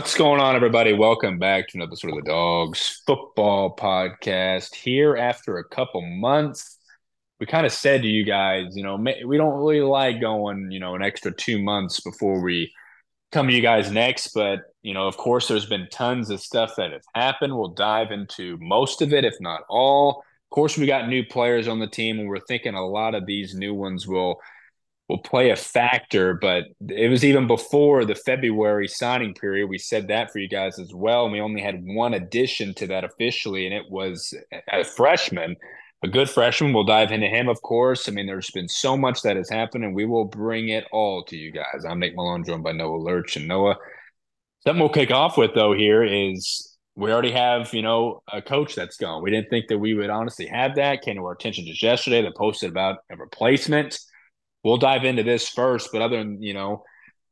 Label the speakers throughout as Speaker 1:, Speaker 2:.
Speaker 1: What's going on, everybody? Welcome back to another sort of the Dogs football podcast. Here after a couple months, we kind of said to you guys, you know, we don't really like going, you know, an extra two months before we come to you guys next. But, you know, of course, there's been tons of stuff that has happened. We'll dive into most of it, if not all. Of course, we got new players on the team, and we're thinking a lot of these new ones will will play a factor, but it was even before the February signing period. We said that for you guys as well. And we only had one addition to that officially, and it was a freshman, a good freshman. We'll dive into him, of course. I mean, there's been so much that has happened, and we will bring it all to you guys. I'm Nick Malone, joined by Noah Lurch. And Noah, something we'll kick off with, though, here is we already have, you know, a coach that's gone. We didn't think that we would honestly have that. Came to our attention just yesterday. They posted about a replacement we'll dive into this first, but other than, you know,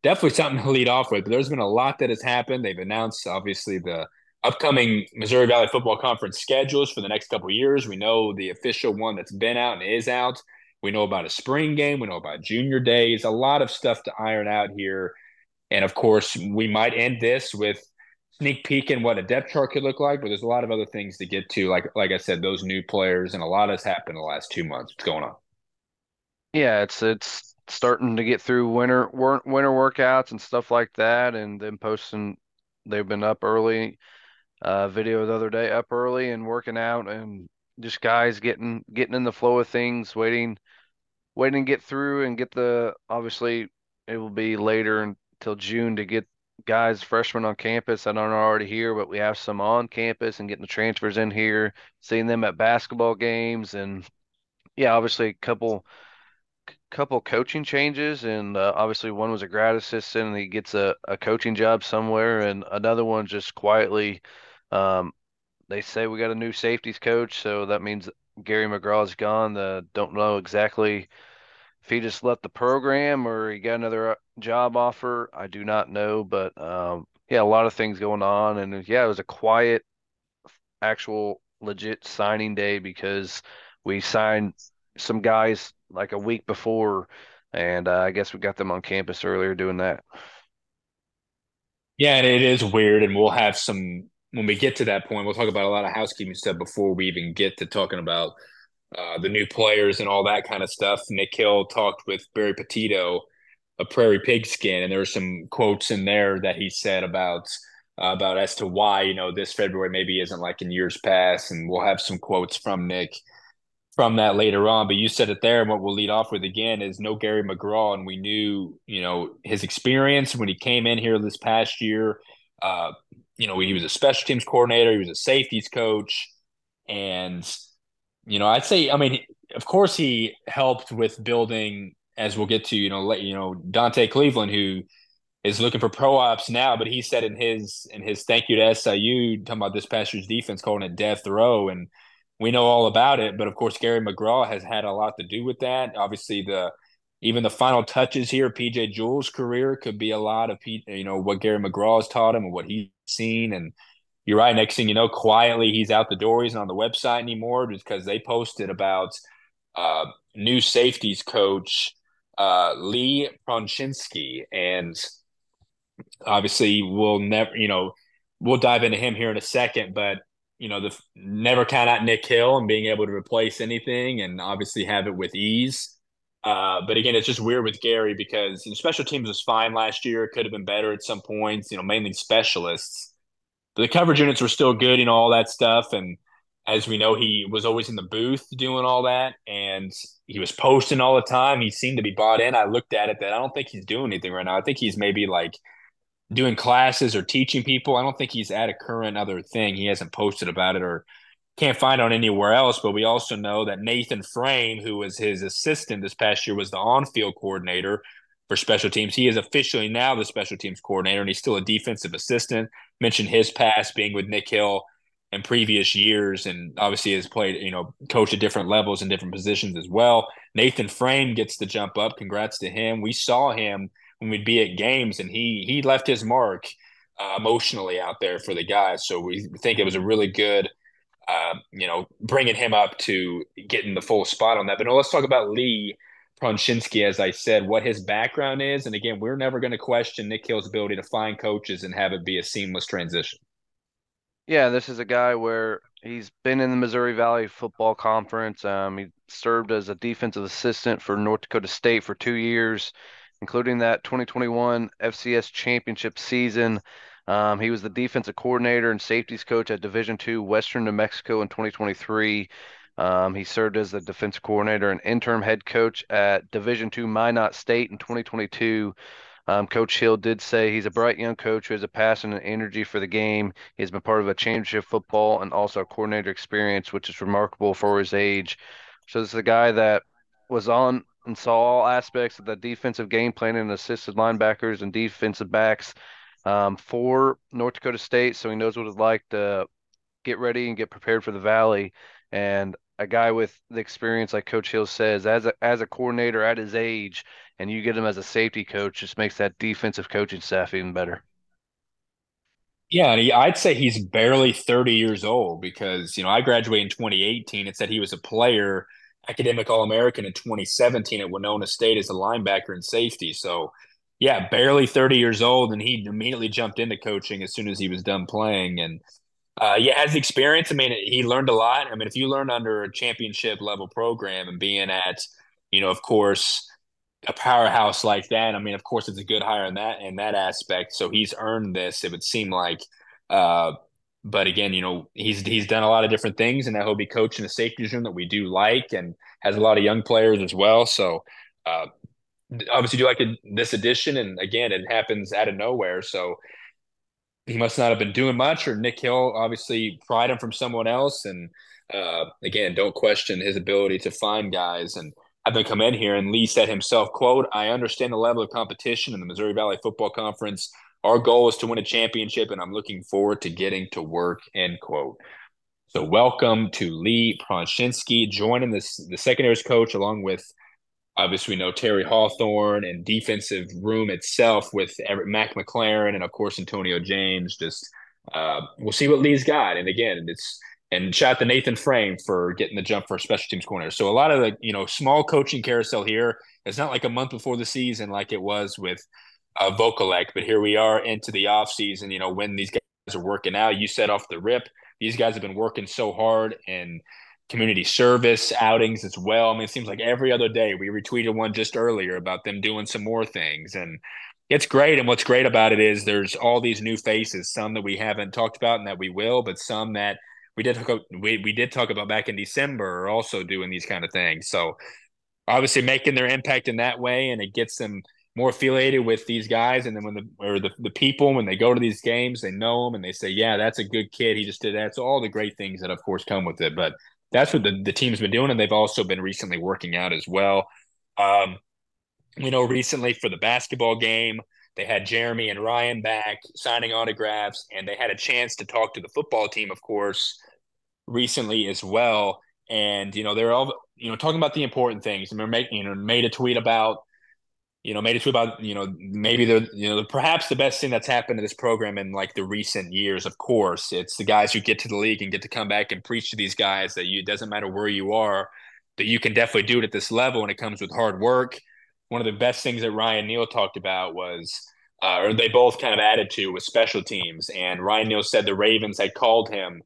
Speaker 1: definitely something to lead off with. But there's been a lot that has happened. They've announced, obviously, the upcoming Missouri Valley Football Conference schedules for the next couple years. We know the official one that's been out and is out. We know about a spring game. We know about junior days. A lot of stuff to iron out here. And of course, we might end this with sneak peek in what a depth chart could look like, but there's a lot of other things to get to. Like like I said, those new players and a lot has happened in the last two months. What's going on?
Speaker 2: Yeah, it's it's starting to get through winter winter workouts and stuff like that, and then posting. They've been up early. Uh, video the other day, up early and working out, and just guys getting getting in the flow of things, waiting, waiting to get through and get the. Obviously, it will be later until June to get guys freshmen on campus don't know already here, but we have some on campus and getting the transfers in here, seeing them at basketball games, and yeah, obviously a couple couple coaching changes, and uh, obviously one was a grad assistant, and he gets a, a coaching job somewhere, and another one just quietly. Um, they say we got a new safeties coach, so that means Gary McGraw is gone. Uh, don't know exactly if he just left the program or he got another uh, job offer. I do not know, but um, yeah, a lot of things going on, and yeah, it was a quiet, actual, legit signing day because we signed some guys like a week before, and uh, I guess we got them on campus earlier doing that.
Speaker 1: Yeah, and it is weird, and we'll have some when we get to that point. We'll talk about a lot of housekeeping stuff before we even get to talking about uh, the new players and all that kind of stuff. Nick Hill talked with Barry Petito a Prairie Pigskin, and there were some quotes in there that he said about uh, about as to why you know this February maybe isn't like in years past, and we'll have some quotes from Nick from that later on. But you said it there, and what we'll lead off with again is no Gary McGraw, and we knew you know his experience when he came in here this past year. Uh, you know, he was a special teams coordinator, he was a safeties coach, and you know, I'd say, I mean, of course, he helped with building, as we'll get to, you know, you know Dante Cleveland, who is looking for pro ops now, but he said in his in his thank you to SIU, talking about this past year's defense, calling it death row, and we know all about it. But of course, Gary McGraw has had a lot to do with that. Obviously, the even the final touches here, PJ Jules' career could be a lot of you know what Gary McGraw has taught him and what he's seen. And you're right. Next thing you know, quietly he's out the door. He's not on the website anymore because they posted about uh, new safeties coach uh, Lee Pronschinske, and obviously we'll never you know we'll dive into him here in a second, but you know, the never count out Nick Hill and being able to replace anything and obviously have it with ease. Uh, but again, it's just weird with Gary because you know, special teams was fine last year. It could have been better at some points, you know, mainly specialists. But the coverage units were still good, you know, all that stuff. And as we know, he was always in the booth doing all that and he was posting all the time. He seemed to be bought in. I looked at it that I don't think he's doing anything right now. I think he's maybe like – doing classes or teaching people. I don't think he's at a current other thing. He hasn't posted about it or can't find on anywhere else. But we also know that Nathan Frame, who was his assistant this past year, was the on-field coordinator for special teams. He is officially now the special teams coordinator, and he's still a defensive assistant. Mentioned his past being with Nick Hill in previous years, and obviously has played, you know, coached at different levels and different positions as well. Nathan Frame gets the jump up. Congrats to him. We saw him when we'd be at games, and he he left his mark uh, emotionally out there for the guys. So we think it was a really good, uh, you know, bringing him up to getting the full spot on that. But no, let's talk about Lee Pronschinske, as I said, what his background is. And again, we're never going to question Nick Hill's ability to find coaches and have it be a seamless transition.
Speaker 2: Yeah, this is a guy where he's been in the Missouri Valley Football Conference. Um, he served as a defensive assistant for North Dakota State for two years, including that 2021 FCS championship season. Um, he was the defensive coordinator and safeties coach at Division II Western New Mexico in 2023. Um, he served as the defensive coordinator and interim head coach at Division II Minot State in 2022. Um, coach Hill did say he's a bright young coach who has a passion and energy for the game. He's been part of a championship football and also a coordinator experience, which is remarkable for his age. So this is a guy that was on and saw all aspects of the defensive game plan and assisted linebackers and defensive backs um, for North Dakota State, so he knows what it's like to get ready and get prepared for the Valley. And a guy with the experience, like Coach Hill says, as a as a coordinator at his age, and you get him as a safety coach, just makes that defensive coaching staff even better.
Speaker 1: Yeah, and he, I'd say he's barely 30 years old because you know I graduated in 2018. It said he was a player, academic All American in 2017 at Winona State as a linebacker and safety. So yeah, barely 30 years old, and he immediately jumped into coaching as soon as he was done playing. And uh, yeah, has experience. I mean, he learned a lot. I mean, if you learn under a championship level program and being at, you know, of course, a powerhouse like that, I mean, of course, it's a good hire in that in that aspect. So he's earned this. It would seem like. Uh, but again, you know, he's he's done a lot of different things, and he'll be coaching the safety room that we do like, and has a lot of young players as well. So uh, obviously do like a, this edition, and again, it happens out of nowhere. So he must not have been doing much, or Nick Hill obviously pried him from someone else. And uh, again, don't question his ability to find guys. And have them come in here. And Lee said himself, "quote I understand the level of competition in the Missouri Valley Football Conference. Our goal is to win a championship, and I'm looking forward to getting to work." End quote. So welcome to Lee Pronschinske joining this the secondaries coach along with obviously we know Terry Hawthorne and defensive room itself with Mac McLaren and of course Antonio James. Just uh, we'll see what Lee's got. And again, it's and shout to Nathan Frame for getting the jump for special teams corner. So a lot of the you know small coaching carousel here. It's not like a month before the season like it was with uh, Vokolek, but here we are into the off season. You know when these guys are working out. You set off the rip. These guys have been working so hard and community service outings as well. I mean, it seems like every other day we retweeted one just earlier about them doing some more things. And it's great. And what's great about it is there's all these new faces, some that we haven't talked about and that we will, but some that we did talk, we, we did talk about back in December are also doing these kind of things. So obviously making their impact in that way and it gets them more affiliated with these guys and then when the or the, the people when they go to these games they know them and they say yeah that's a good kid he just did that so all the great things that of course come with it but that's what the, the team's been doing, and they've also been recently working out as well. Um, you know, recently for the basketball game, they had Jeremy and Ryan back signing autographs, and they had a chance to talk to the football team, of course, recently as well. And you know, they're all you know talking about the important things. And they're making you know made a tweet about you know, made a tweet about, you know, maybe the, you know, perhaps the best thing that's happened to this program in like the recent years, of course, it's the guys who get to the league and get to come back and preach to these guys that you, it doesn't matter where you are, that you can definitely do it at this level and it comes with hard work. One of the best things that Ryan Neal talked about was, uh, or they both kind of added to was special teams. And Ryan Neal said the Ravens had called him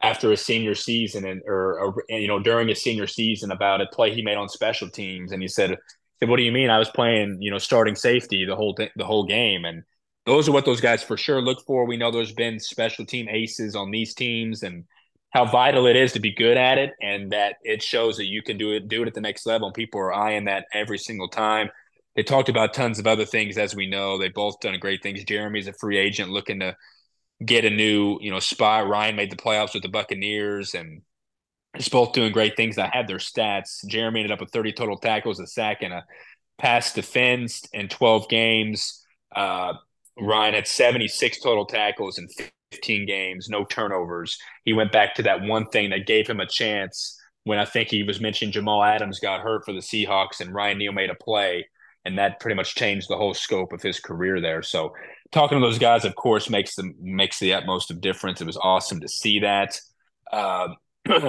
Speaker 1: after a senior season and, or, or you know, during a senior season about a play he made on special teams. And he said, said, "What do you mean? I was playing, you know, starting safety the whole th- the whole game." And those are what those guys for sure look for. We know there's been special team aces on these teams, and how vital it is to be good at it, and that it shows that you can do it do it at the next level. And people are eyeing that every single time. They talked about tons of other things, as we know. They both done great things. Jeremy's a free agent looking to get a new, you know, spot. Ryan made the playoffs with the Buccaneers, and just both doing great things. I had their stats. Jeremy ended up with 30 total tackles, a sack, and a pass defense in 12 games. Uh, Ryan had 76 total tackles in 15 games, no turnovers. He went back to that one thing that gave him a chance when I think he was mentioning Jamal Adams got hurt for the Seahawks and Ryan Neal made a play. And that pretty much changed the whole scope of his career there. So talking to those guys, of course, makes them makes the utmost of difference. It was awesome to see that. Uh,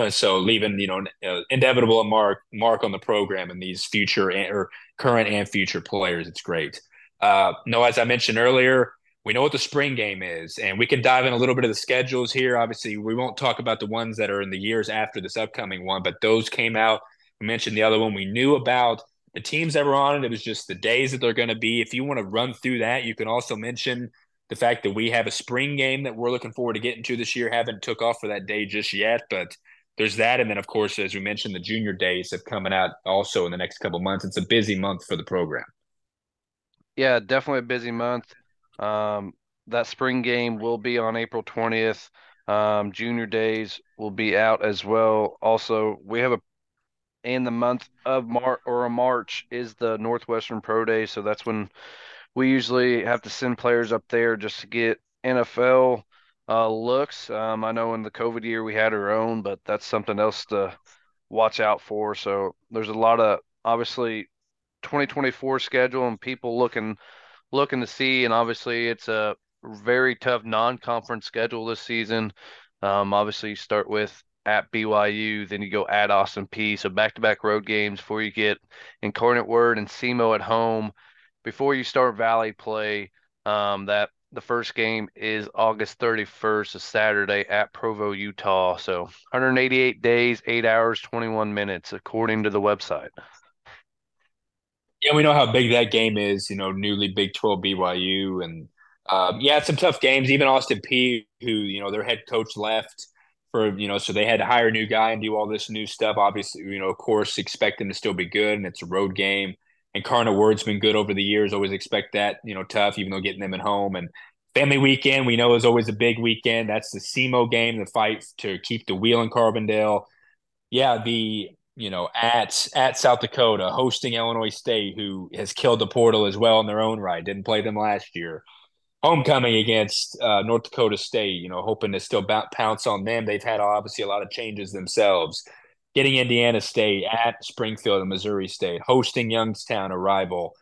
Speaker 1: so leaving you know uh, inevitable mark mark on the program and these future and, or current and future players. It's great. Uh, no, as I mentioned earlier, we know what the spring game is, and we can dive in a little bit of the schedules here. Obviously, we won't talk about the ones that are in the years after this upcoming one, but those came out. We mentioned the other one. We knew about the teams that were on it. It was just the days that they're going to be. If you want to run through that, you can also mention the fact that we have a spring game that we're looking forward to getting to this year. Haven't took off for that day just yet, but there's that, and then of course, as we mentioned, the junior days have coming out also in the next couple months. It's a busy month for the program.
Speaker 2: Yeah, definitely a busy month. Um, that spring game will be on April 20th. Um, junior days will be out as well. Also, we have a in the month of March or a March is the Northwestern Pro Day, so that's when we usually have to send players up there just to get NFL uh, looks. Um, I know in the COVID year we had our own, but that's something else to watch out for. So there's a lot of obviously 2024 schedule and people looking looking to see, and obviously it's a very tough non-conference schedule this season. Um, obviously, you start with at BYU, then you go at Austin Peay. So back-to-back road games before you get Incarnate Word and SEMO at home. Before you start Valley play, um, that the first game is August 31st, a Saturday at Provo, Utah. So 188 days, eight hours, 21 minutes, according to the website.
Speaker 1: Yeah, we know how big that game is. You know, newly Big 12 BYU, and um, yeah, some tough games. Even Austin Peay, who you know their head coach left for you know, so they had to hire a new guy and do all this new stuff. Obviously, you know, of course, expect them to still be good, and it's a road game. Incarnate Word's been good over the years. Always expect that, you know, tough, even though getting them at home and family weekend, we know is always a big weekend. That's the SEMO game, the fight to keep the wheel in Carbondale. Yeah, the you know, at at South Dakota, hosting Illinois State, who has killed the portal as well in their own right. Didn't play them last year. Homecoming against uh, North Dakota State, you know, hoping to still pounce on them. They've had obviously a lot of changes themselves. Getting Indiana State at Springfield and Missouri State, hosting Youngstown, a rival,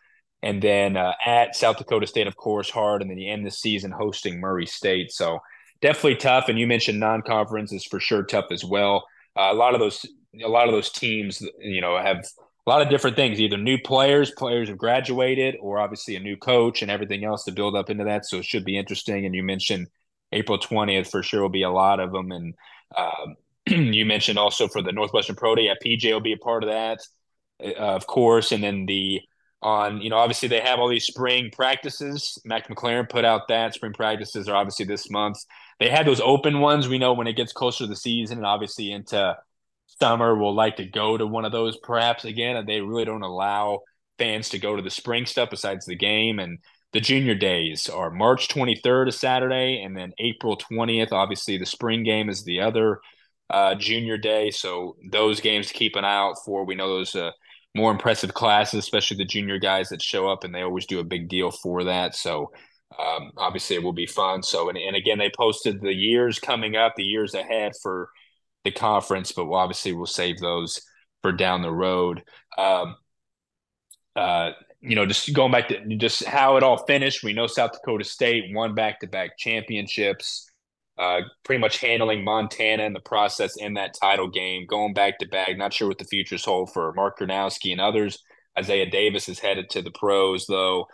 Speaker 1: and then uh, at South Dakota State, of course, hard, and then you end the season hosting Murray State. So definitely tough. And you mentioned non-conference is for sure tough as well. Uh, a lot of those a lot of those teams, you know, have a lot of different things. Either new players, players have graduated, or obviously a new coach and everything else to build up into that. So it should be interesting. And you mentioned April twentieth for sure will be a lot of them. And um, you mentioned also for the Northwestern Pro Day, yeah, PJ will be a part of that, uh, of course. And then the on, you know, obviously they have all these spring practices. Mac McLaren put out that spring practices are obviously this month. They had those open ones. We know when it gets closer to the season and obviously into summer we'll like to go to one of those perhaps again. And They really don't allow fans to go to the spring stuff besides the game. And the junior days are March 23rd, a Saturday, and then April 20th. Obviously, the spring game is the other uh, junior day. So those games to keep an eye out for. We know those uh, more impressive classes, especially the junior guys that show up, and they always do a big deal for that. So um, obviously, it will be fun. So and, and again, they posted the years coming up, the years ahead for the conference, but we'll obviously we'll save those for down the road. Um, uh, you know, just going back to just how it all finished. We know South Dakota State won back to back championships, uh, pretty much handling Montana in the process in that title game, going back to back. Not sure what the futures hold for Mark Gronowski and others. Isaiah Davis is headed to the pros, though.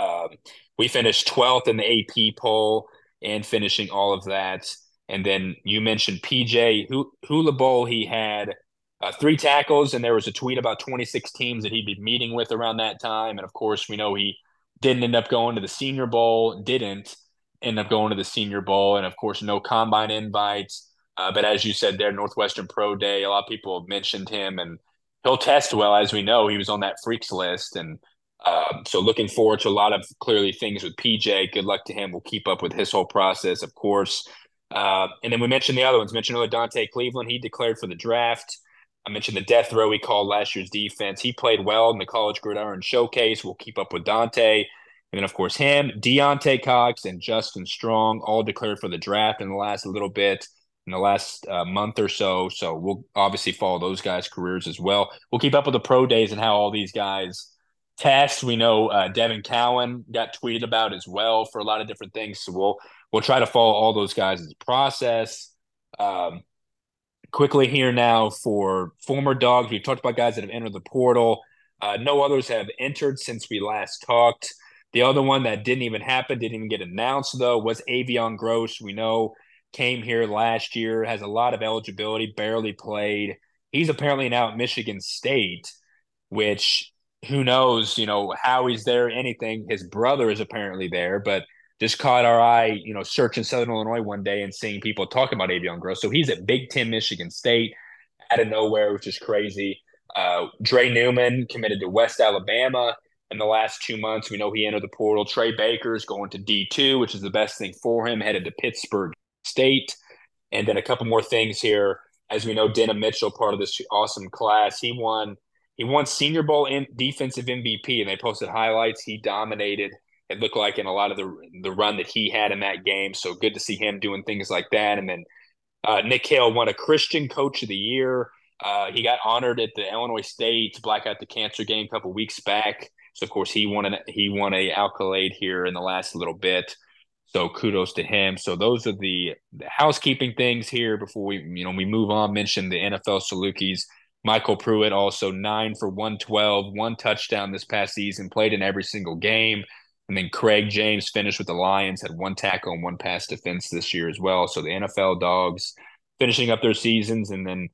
Speaker 1: Um, we finished 12th in the AP poll and finishing all of that. And then you mentioned PJ Hula Bowl. He had uh, three tackles, and there was a tweet about 26 teams that he'd be meeting with around that time. And of course, we know he didn't end up going to the Senior Bowl, didn't end up going to the Senior Bowl, and of course, no combine invites. Uh, but as you said, there, Northwestern Pro Day, a lot of people have mentioned him, and he'll test well, as we know. He was on that freaks list, and um, so looking forward to a lot of clearly things with PJ. Good luck to him. We'll keep up with his whole process, of course. Uh, and then we mentioned the other ones. Mentioned earlier Dante Cleveland. He declared for the draft. I mentioned the death row we called last year's defense. He played well in the college gridiron showcase. We'll keep up with Dante. And then, of course, him, D'Ante Cox, and Justin Strong all declared for the draft in the last little bit, in the last uh, month or so. So we'll obviously follow those guys' careers as well. We'll keep up with the pro days and how all these guys test. We know uh, Devin Cowan got tweeted about as well for a lot of different things. So we'll we'll try to follow all those guys' process. Um, quickly here now for former dogs. We've talked about guys that have entered the portal. Uh, no others have entered since we last talked. The other one that didn't even happen, didn't even get announced though, was Avion Gross. We know came here last year, has a lot of eligibility, barely played. He's apparently now at Michigan State, which who knows, you know, how he's there, anything. His brother is apparently there, but just caught our eye, you know, searching Southern Illinois one day and seeing people talking about Avion Gross. So he's at Big Ten Michigan State out of nowhere, which is crazy. Uh, Dre Newman committed to West Alabama in the last two months. We know he entered the portal. Trey Baker's going to D2, which is the best thing for him, headed to Pittsburg State. And then a couple more things here. As we know, Denham Mitchell, part of this awesome class, he won he won Senior Bowl in defensive MVP, and they posted highlights. He dominated. It looked like in a lot of the the run that he had in that game. So good to see him doing things like that. And then uh, Nick Hill won a Christian Coach of the Year. Uh, he got honored at the Illinois State Blackout the Cancer game a couple weeks back. So of course he won an he won a accolade here in the last little bit. So kudos to him. So those are the, the housekeeping things here before we you know we move on. Mention the NFL Salukis. Michael Pruitt also nine for one twelve, one touchdown this past season. Played in every single game. And then Craig James finished with the Lions, had one tackle and one pass defense this year as well. So the NFL dogs finishing up their seasons, and then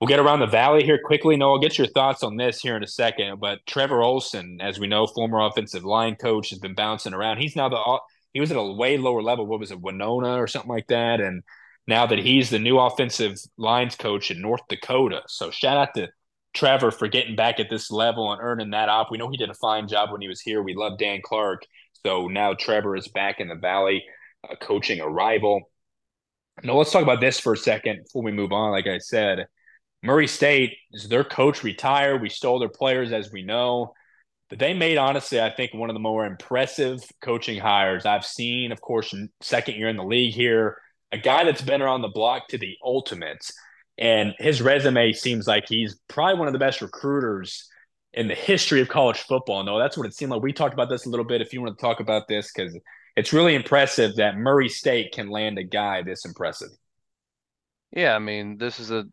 Speaker 1: We'll get around the valley here quickly. No, I'll get your thoughts on this here in a second. But Trevor Olson, as we know, former offensive line coach, has been bouncing around. He's now the he was at a way lower level. What was it, Winona or something like that? And now that he's the new offensive lines coach in North Dakota. So shout out to Trevor for getting back at this level and earning that up. We know he did a fine job when he was here. We love Dan Clark. So now Trevor is back in the valley, uh, coaching a rival. Now let's talk about this for a second before we move on. Like I said Murray State is their coach retired. We stole their players, as we know. But they made, honestly, I think one of the more impressive coaching hires I've seen. Of course, second year in the league here, a guy that's been around the block to the ultimates. And his resume seems like he's probably one of the best recruiters in the history of college football. No, that's what it seemed like. We talked about this a little bit. If you want to talk about this, because it's really impressive that Murray State can land a guy this impressive.
Speaker 2: Yeah, I mean, this is a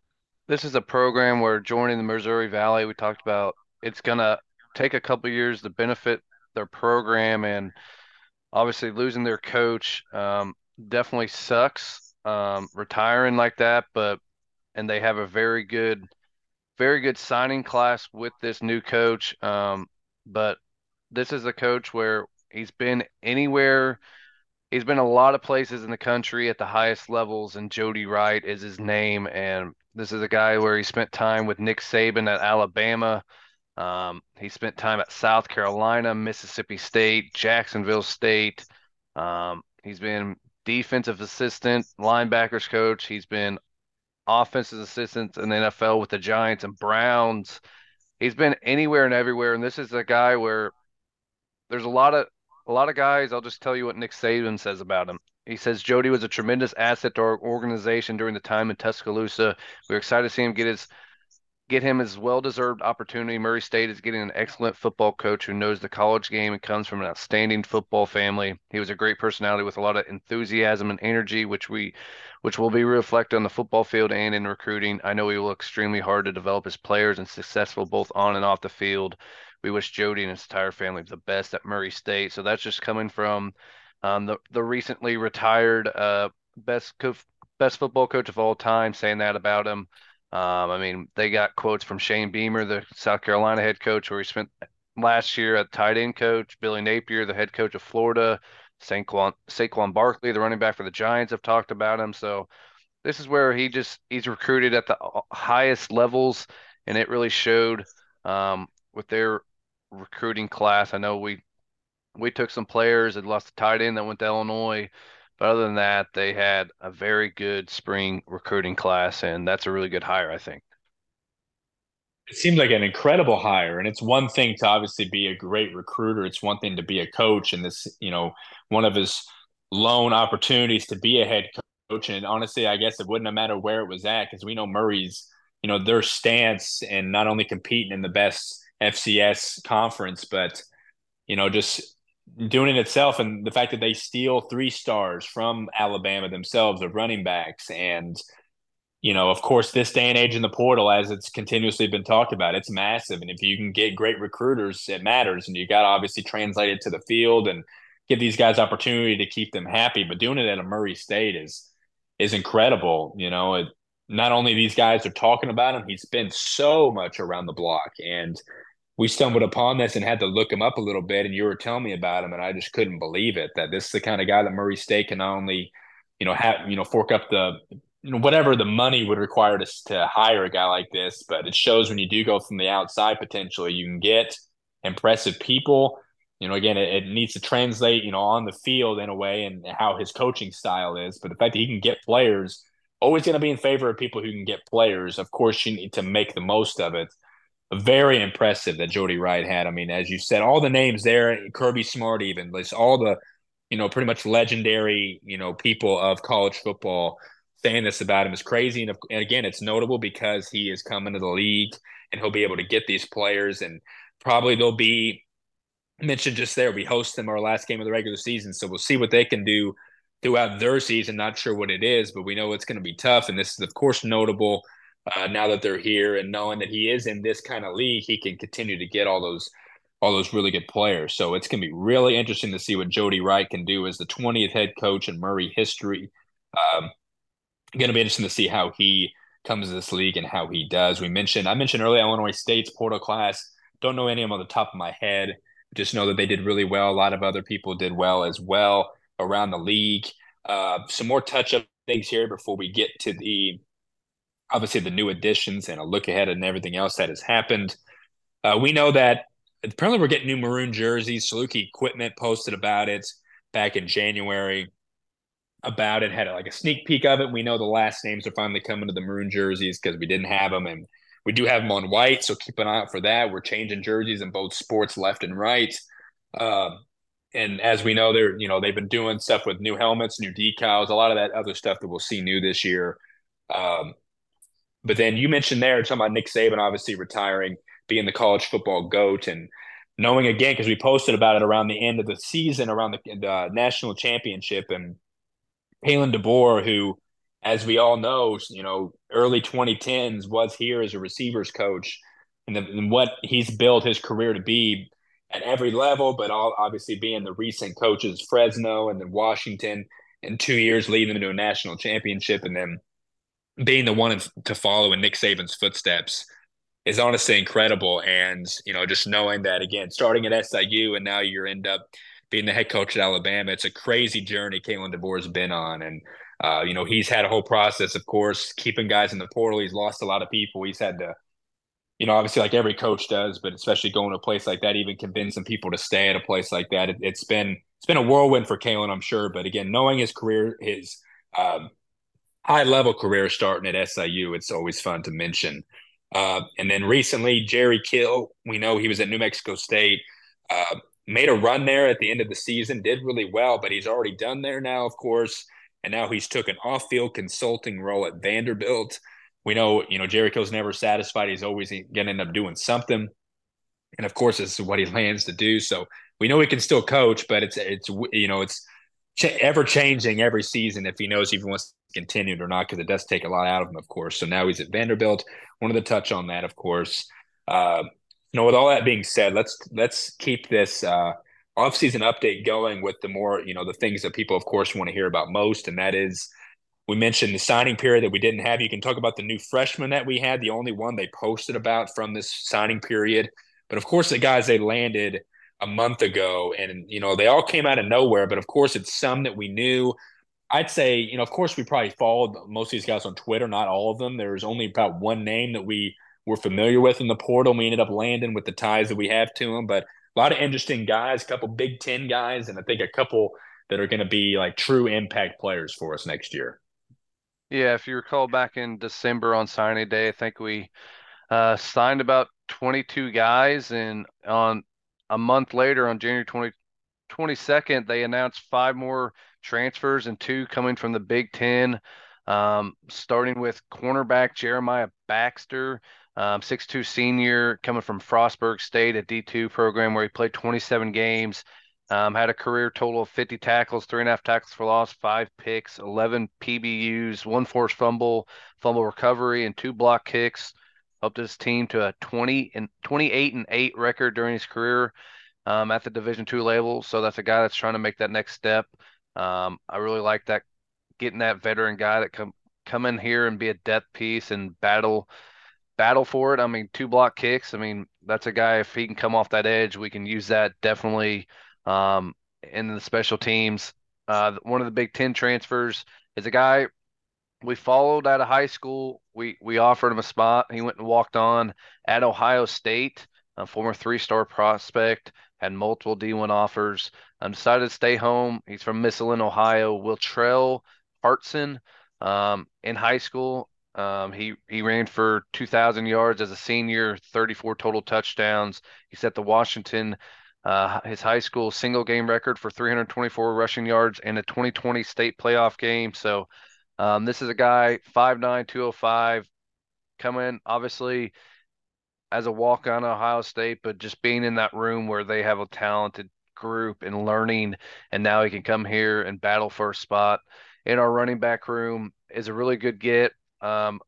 Speaker 2: this is a program where joining the Missouri Valley, we talked about it's going to take a couple years to benefit their program and obviously losing their coach um, definitely sucks um, retiring like that but and they have a very good very good signing class with this new coach um, but this is a coach where he's been anywhere he's been a lot of places in the country at the highest levels and Jody Wright is his name and this is a guy where he spent time with Nick Saban at Alabama. Um, he spent time at South Carolina, Mississippi State, Jacksonville State. Um, he's been defensive assistant, linebackers coach. He's been offensive assistant in the NFL with the Giants and Browns. He's been anywhere and everywhere. And this is a guy where there's a lot of a lot of guys. I'll just tell you what Nick Saban says about him. He says Jody was a tremendous asset to our organization during the time in Tuscaloosa. We are excited to see him get his get him his well-deserved opportunity. Murray State is getting an excellent football coach who knows the college game and comes from an outstanding football family. He was a great personality with a lot of enthusiasm and energy, which we which will be reflected on the football field and in recruiting. I know he will extremely hard to develop his players and successful both on and off the field. We wish Jody and his entire family the best at Murray State. So that's just coming from um, the the recently retired uh, best co- best football coach of all time, saying that about him. Um, I mean, they got quotes from Shane Beamer, the South Carolina head coach, where he spent last year at tight end coach. Billy Napier, the head coach of Florida. Saquon, Saquon Barkley, the running back for the Giants, have talked about him. So this is where he just he's recruited at the highest levels, and it really showed um, with their recruiting class. I know we we took some players and lost the tight end that went to Illinois. But other than that, they had a very good spring recruiting class, and that's a really good hire, I think.
Speaker 1: It seems like an incredible hire, and it's one thing to obviously be a great recruiter. It's one thing to be a coach, and this, you know, one of his lone opportunities to be a head coach. And honestly, I guess it wouldn't have mattered where it was at because we know Murray's, you know, their stance and not only competing in the best FCS conference, but you know, just doing it itself and the fact that they steal three stars from Alabama themselves of running backs and you know, of course, this day and age in the portal, as it's continuously been talked about, it's massive. And if you can get great recruiters, it matters. And you got to obviously translate it to the field and give these guys opportunity to keep them happy. But doing it at a Murray State is is incredible. You know, it, not only these guys are talking about him, he's been so much around the block. And we stumbled upon this and had to look him up a little bit. And you were telling me about him, and I just couldn't believe it that this is the kind of guy that Murray State can not only, you know, have you know fork up the you know whatever the money would require to to hire a guy like this, but it shows when you do go from the outside potentially, you can get impressive people. You know, again, it, it needs to translate, you know, on the field in a way and how his coaching style is. But the fact that he can get players always going to be in favor of people who can get players. Of course, you need to make the most of it. Very impressive that Jody Wright had. I mean, as you said, all the names there, Kirby Smart, even, just all the, you know, pretty much legendary, you know, people of college football saying this about him is crazy. And, and again, it's notable because he is coming to the league and he'll be able to get these players and probably they'll be mentioned just there. We host them our last game of the regular season, so we'll see what they can do throughout their season. Not sure what it is, but we know it's going to be tough. And this is, of course, notable uh, now that they're here and knowing that he is in this kind of league, he can continue to get all those all those really good players. So it's going to be really interesting to see what Jody Wright can do as the 20th head coach in Murray history. Um, going to be interesting to see how he comes to this league and how he does. We mentioned I mentioned earlier Illinois State's portal class. Don't know any of them on the top of my head. Just know that they did really well. A lot of other people did well as well around the league. Uh, some more touch up things here before we get to the obviously the new additions and a look ahead and everything else that has happened. Uh, we know that apparently we're getting new maroon jerseys. Saluki Equipment posted about it back in January. About it, had like a sneak peek of it. We know the last names are finally coming to the maroon jerseys because we didn't have them, and we do have them on white. So keep an eye out for that. We're changing jerseys in both sports, left and right. Uh, and as we know, they're you know they've been doing stuff with new helmets, new decals, a lot of that other stuff that we'll see new this year. Um, but then you mentioned there talking about Nick Saban obviously retiring, being the college football goat, and knowing again because we posted about it around the end of the season, around the, the national championship, and Kalen DeBoer, who, as we all know, you know, early 2010s was here as a receivers coach, and, the, and what he's built his career to be at every level, but all, obviously being the recent coaches, Fresno and then Washington, in two years leading them to a national championship, and then being the one to follow in Nick Saban's footsteps is honestly incredible. And you know, just knowing that again, starting at SIU and now you end up being the head coach at Alabama, it's a crazy journey Kalen DeBoer's been on, and uh, you know he's had a whole process, of course, keeping guys in the portal. He's lost a lot of people. He's had to you know, obviously like every coach does, but especially going to a place like that, even convincing people to stay at a place like that. It, has been it's been a whirlwind for Kalen, I'm sure. But again, knowing his career, his um, high level career starting at SIU, it's always fun to mention. Uh, and then recently, Jerry Kill, we know he was at New Mexico State, uh, made a run there at the end of the season, did really well, but he's already done there now, of course. And now he's took an off field consulting role at Vanderbilt we know, you know, Jerry Kill's never satisfied. He's always going to end up doing something. And of course, this is what he lands to do. So we know he can still coach, but it's, it's, you know, it's ever changing every season if he knows if he wants to continue or not, because it does take a lot out of him, of course. So now he's at Vanderbilt. Wanted to touch on that, of course. Uh, you know, with all that being said, let's, let's keep this, uh, offseason update going with the more, you know, the things that people, of course, want to hear about most. And that is, we mentioned the signing period that we didn't have. You can talk about the new freshman that we had, the only one they posted about from this signing period. But of course, the guys they landed a month ago, and you know they all came out of nowhere. But of course, it's some that we knew. I'd say, you know, of course, we probably followed most of these guys on Twitter, not all of them. There was only about one name that we were familiar with in the portal. We ended up landing with the ties that we have to them, but a lot of interesting guys, a couple Big Ten guys, and I think a couple that are going to be like true impact players for us next year.
Speaker 2: Yeah, if you recall back in December on signing day, I think we uh, signed about 22 guys, and on a month later, on January 20, 22nd, they announced five more transfers and two coming from the Big Ten. Um, starting with cornerback Jeremiah Baxter, um, 6'2 senior coming from Frostburg State, a D2 program where he played 27 games. Um, had a career total of 50 tackles, three and a half tackles for loss, five picks, 11 PBUs, one forced fumble, fumble recovery, and two block kicks. Helped his team to a 20 and 28 and eight record during his career um, at the Division two level. So that's a guy that's trying to make that next step. Um, I really like that getting that veteran guy that come come in here and be a depth piece and battle battle for it. I mean, two block kicks. I mean, that's a guy if he can come off that edge, we can use that definitely um, in the special teams. Uh, one of the Big Ten transfers is a guy we followed out of high school. We we offered him a spot. He went and walked on at Ohio State, a former three-star prospect, had multiple D1 offers. Um, decided to stay home. He's from Massillon, Ohio. Will Wiltrell Hartson. Um, in high school, um, he he ran for 2,000 yards as a senior, 34 total touchdowns. He set the Washington uh, his high school single game record for 324 rushing yards in a 2020 state playoff game. So um, this is a guy 5'9", 205, coming obviously as a walk on Ohio State, but just being in that room where they have a talented group and learning, and now he can come here and battle for a spot in our running back room is a really good get. Um,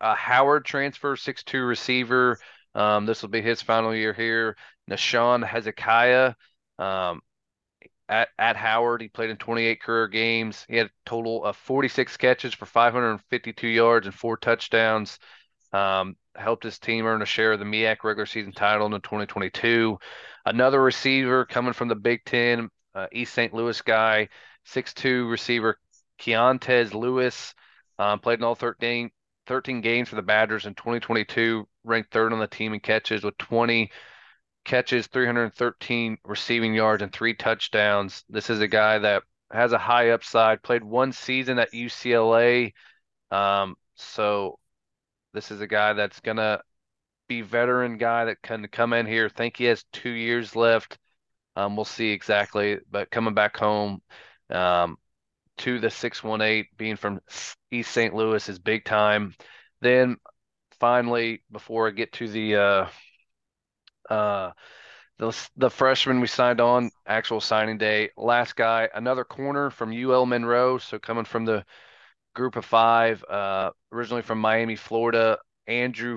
Speaker 2: a Howard transfer, six two receiver. Um, this will be his final year here. Nahshon Hezekiah um, at, at Howard. He played in 28 career games. He had a total of 46 catches for 552 yards and four touchdowns. Um, helped his team earn a share of the MEAC regular season title in 2022. Another receiver coming from the Big Ten, uh, East St. Louis guy, 6'2 receiver Keontez Lewis. Um, played in all 13, 13 games for the Badgers in 2022, ranked third on the team in catches with 20 catches, 313 receiving yards, and three touchdowns. This is a guy that has a high upside, played one season at UCLA. Um, so this is a guy that's going to be veteran guy that can come in here. Think he has two years left. Um, we'll see exactly, but coming back home um, to the 618, being from East St. Louis is big time. Then finally, before I get to the uh, uh, the the freshman we signed on actual signing day. Last guy, another corner from UL Monroe, so coming from the group of five, uh, originally from Miami, Florida. Andrew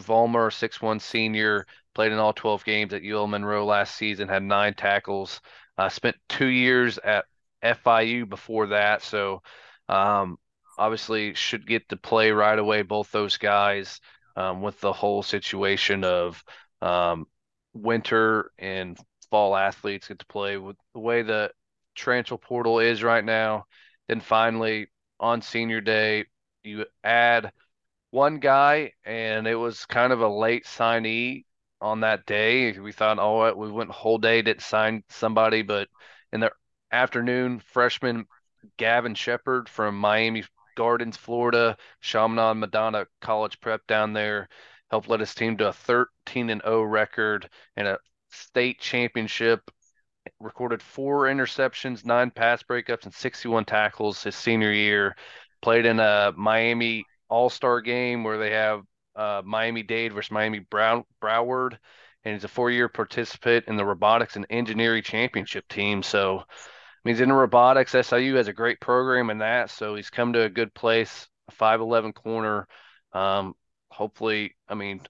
Speaker 2: six one senior, played in all 12 games at UL Monroe last season, had nine tackles. Uh, spent two years at FIU before that, so um, obviously should get to play right away. Both those guys um, with the whole situation of um, winter and fall athletes get to play with the way the transfer portal is right now. Then finally on senior day, you add one guy, and it was kind of a late signee on that day. We thought, oh, we went whole day didn't sign somebody, but in the afternoon, freshman Gavin Shepard from Miami Gardens, Florida, Chaminade Madonna College Prep down there helped lead his team to a 13 and 0 record and a state championship. Recorded four interceptions, nine pass breakups, and 61 tackles his senior year. Played in a Miami All Star game where they have uh, Miami Dade versus Miami Brown Broward, and he's a four-year participant in the robotics and engineering championship team. So, I mean, he's in robotics. SIU has a great program in that, so he's come to a good place. A 5'11 corner. Um, hopefully, I mean,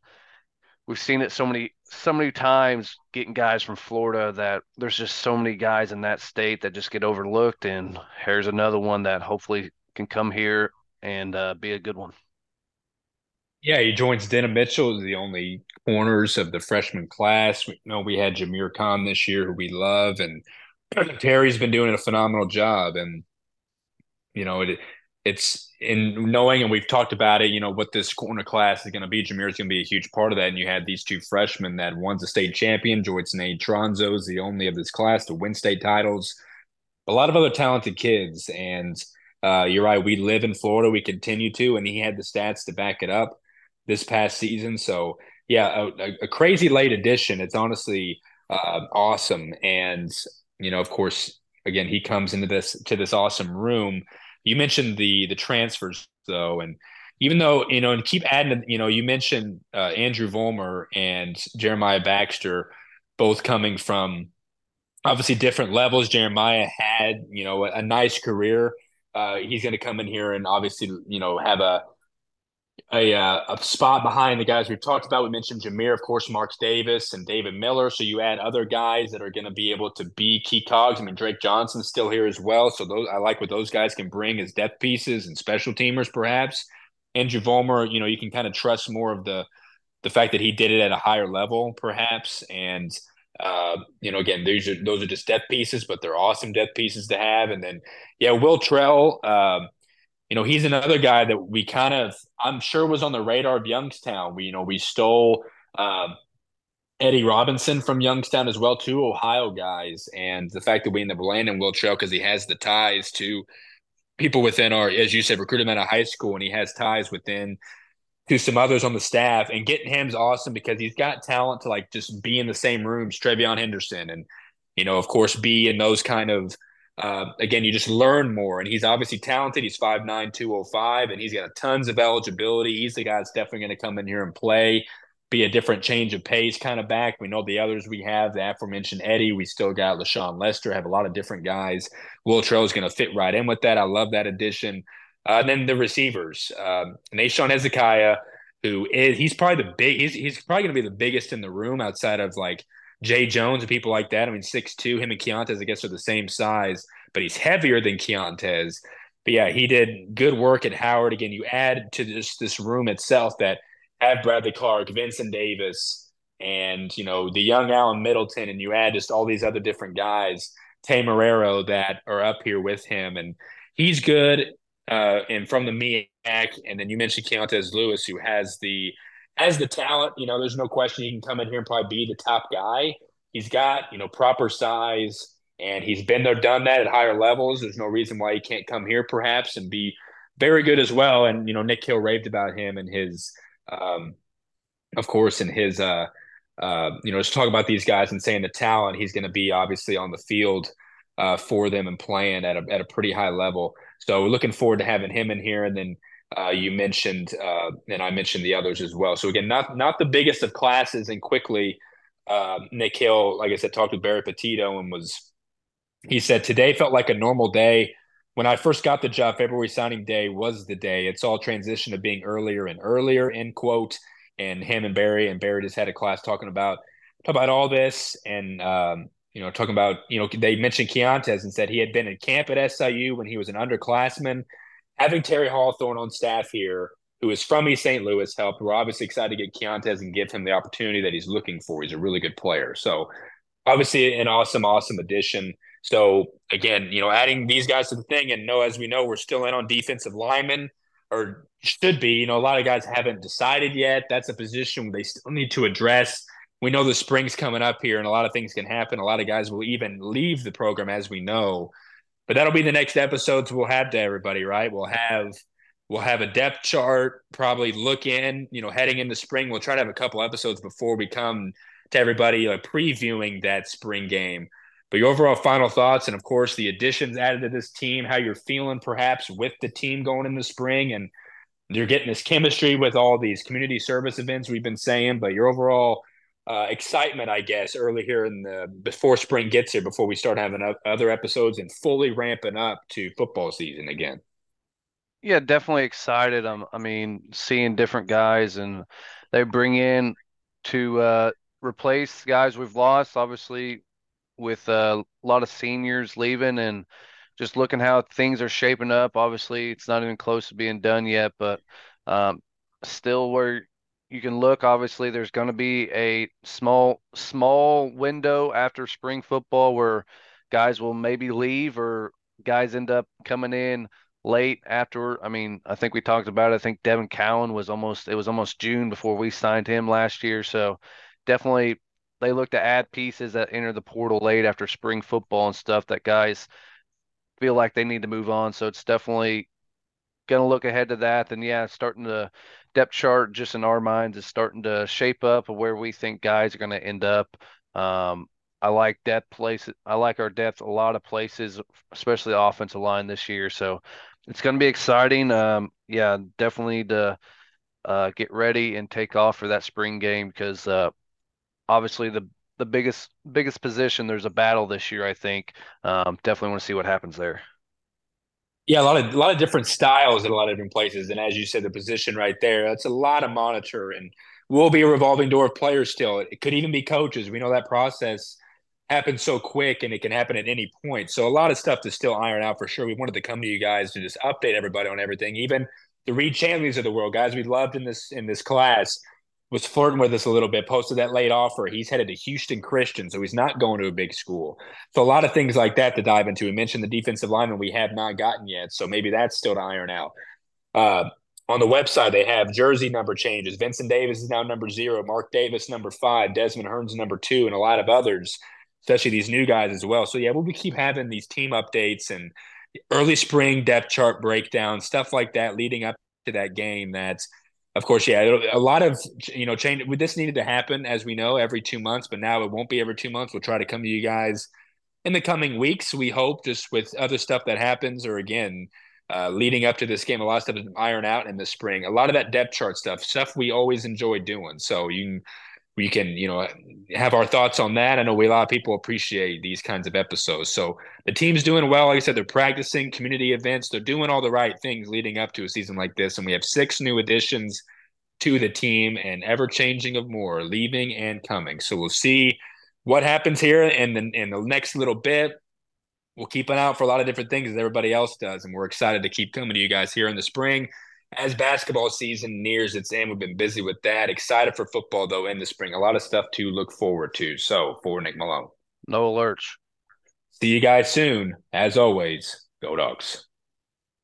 Speaker 2: we've seen it so many so many times getting guys from Florida that there's just so many guys in that state that just get overlooked and here's another one that hopefully can come here and uh, be a good one.
Speaker 1: Yeah, he joins Denham Mitchell as the only corners of the freshman class. We know we had Jameer Khan this year, who we love, and Terry's been doing a phenomenal job. And you know, it it's in knowing, and we've talked about it, you know, what this corner class is going to be. Jameer is going to be a huge part of that. And you had these two freshmen that one's a state champion, Joyce Nade Tronzo is the only of this class to win state titles. A lot of other talented kids. And uh, you're right, we live in Florida. We continue to, and he had the stats to back it up this past season. So, yeah, a, a crazy late addition. It's honestly uh, awesome. And, you know, of course, again, he comes into this to this awesome room you mentioned the the transfers though, and even though you know, and keep adding, you know, you mentioned uh, Andrew Vollmer and Jeremiah Baxter, both coming from obviously different levels. Jeremiah had, you know, a, a nice career. Uh, he's going to come in here and obviously, you know, have a a, uh, a spot behind the guys we've talked about. We mentioned Jameer, of course, Mark Davis and David Miller. So you add other guys that are going to be able to be key cogs. I mean, Drake Johnson's still here as well. So those I like what those guys can bring as depth pieces and special teamers, perhaps. Andrew Vollmer, you know, you can kind of trust more of the the fact that he did it at a higher level, perhaps. And uh, you know, again, these are those are just depth pieces, but they're awesome depth pieces to have. And then, yeah, Will Trell. Uh, you know, he's another guy that we kind of, I'm sure, was on the radar of Youngstown. We, you know, we stole um, Eddie Robinson from Youngstown as well, two Ohio guys, and the fact that we end up landing Will Trell because he has the ties to people within our, as you said, recruit him out of high school, and he has ties within to some others on the staff. And getting him's awesome because he's got talent to like just be in the same rooms, Trevion Henderson, and you know, of course, be in those kind of uh, again, you just learn more. And he's obviously talented. He's 5'9, 205, and he's got tons of eligibility. He's the guy that's definitely going to come in here and play, be a different change of pace kind of back. We know the others we have, the aforementioned Eddie. We still got LaShawn Lester, have a lot of different guys. Will Trell is going to fit right in with that. I love that addition. Uh, and then the receivers, um, Nahshon Hezekiah, who is he's probably the big he's he's probably going to be the biggest in the room outside of like Jay Jones and people like that. I mean, six two. Him and Keontez, I guess, are the same size, but he's heavier than Keontez. But yeah, he did good work at Howard. Again, you add to this this room itself that have Bradley Clark, Vincent Davis, and you know the young Allen Middleton, and you add just all these other different guys, Tay Marrero that are up here with him, and he's good. Uh, and from the MEAC, and then you mentioned Keontez Lewis, who has the has the talent. You know, there's no question he can come in here and probably be the top guy. He's got, you know, proper size and he's been there, done that at higher levels. There's no reason why he can't come here perhaps and be very good as well. And, you know, Nick Hill raved about him and his, um, of course, and his, uh, uh, you know, just talk about these guys and saying the talent he's going to be obviously on the field uh, for them and playing at a, at a pretty high level. So we're looking forward to having him in here. And then uh, you mentioned, uh, and I mentioned the others as well. So again, not not the biggest of classes, and quickly, uh, Nick Hill, like I said, talked to Barry Petito and was he said today felt like a normal day. When I first got the job, February signing day was the day. It's all transition to being earlier and earlier. End quote. And him and Barry and Barry just had a class talking about talk about all this and um, you know talking about you know they mentioned Keontez and said he had been in camp at SIU when he was an underclassman having Terry Hawthorne on staff here, who is from East St. Louis, helped. We're obviously excited to get Keontez and give him the opportunity that he's looking for. He's a really good player. So obviously an awesome, awesome addition. So again, you know, adding these guys to the thing, and no, as we know, we're still in on defensive linemen, or should be. You know, a lot of guys haven't decided yet. That's a position they still need to address. We know the spring's coming up here, and a lot of things can happen. A lot of guys will even leave the program, as we know. But that'll be the next episodes we'll have to everybody, right? We'll have we'll have a depth chart, probably look in, you know, heading into spring. We'll try to have a couple episodes before we come to everybody like previewing that spring game. But your overall final thoughts, and of course the additions added to this team, how you're feeling perhaps with the team going in the spring, and you're getting this chemistry with all these community service events we've been saying. But your overall uh, excitement, I guess, early here in the before spring gets here, before we start having other episodes and fully ramping up to football season again.
Speaker 2: Yeah, definitely excited. Um, I mean, seeing different guys and they bring in to uh, replace guys we've lost. Obviously, with uh, a lot of seniors leaving and just looking how things are shaping up. Obviously, it's not even close to being done yet, but um, still where you can look obviously there's going to be a small small window after spring football where guys will maybe leave or guys end up coming in late after i mean i think we talked about it. I think devin cowan was almost it was almost june before we signed him last year. So definitely they look to add pieces that enter the portal late after spring football and stuff that guys feel like they need to move on. So it's definitely going to look ahead to that. Then yeah starting to depth chart just in our minds is starting to shape up of where we think guys are going to end up. Um, I like depth place. I like our depth a lot of places, especially offensive line this year. So it's going to be exciting. Um, yeah, definitely to uh, get ready and take off for that spring game because uh, obviously the the biggest biggest position. There's a battle this year. I think. Um, definitely want to see what happens there.
Speaker 1: Yeah, a lot of a lot of different styles in a lot of different places, and as you said, the position right there, that's a lot of monitor, and will be a revolving door of players still. It could even be coaches. We know that process happens so quick, and it can happen at any point. So a lot of stuff to still iron out for sure. We wanted to come to you guys to just update everybody on everything, even the Reed Champions of the world, guys we loved in this in this class was flirting with us a little bit, posted that late offer. He's headed to Houston Christian, so he's not going to a big school. So a lot of things like that to dive into. We mentioned the defensive lineman we have not gotten yet, so maybe that's still to iron out. Uh, on the website, they have jersey number changes. Vincent Davis is now number zero, Mark Davis number five, Desmond Hearns number two, and a lot of others, especially these new guys as well. So yeah, we'll keep having these team updates and early spring depth chart breakdown, stuff like that, leading up to that game. That's of course, yeah, a lot of you know change. This needed to happen, as we know, every two months, but now it won't be every two months. We'll try to come to you guys in the coming weeks. We hope, just with other stuff that happens, or again, uh, leading up to this game, a lot of stuff is iron out in the spring. A lot of that depth chart stuff, stuff we always enjoy doing. So you can we can you know have our thoughts on that. I know we, a lot of people appreciate these kinds of episodes. So the team's doing well. Like I said, they're practicing community events. They're doing all the right things leading up to a season like this. And we have six new additions to the team, and ever changing of more leaving and coming. So we'll see what happens here in the in the next little bit. We'll keep an eye out for a lot of different things as everybody else does, and we're excited to keep coming to you guys here in the spring as basketball season nears its end, we've been busy with that. Excited for football though in the spring. A lot of stuff to look forward to. So for Nick Malone.
Speaker 2: No alerts.
Speaker 1: See you guys soon. As always, go dogs.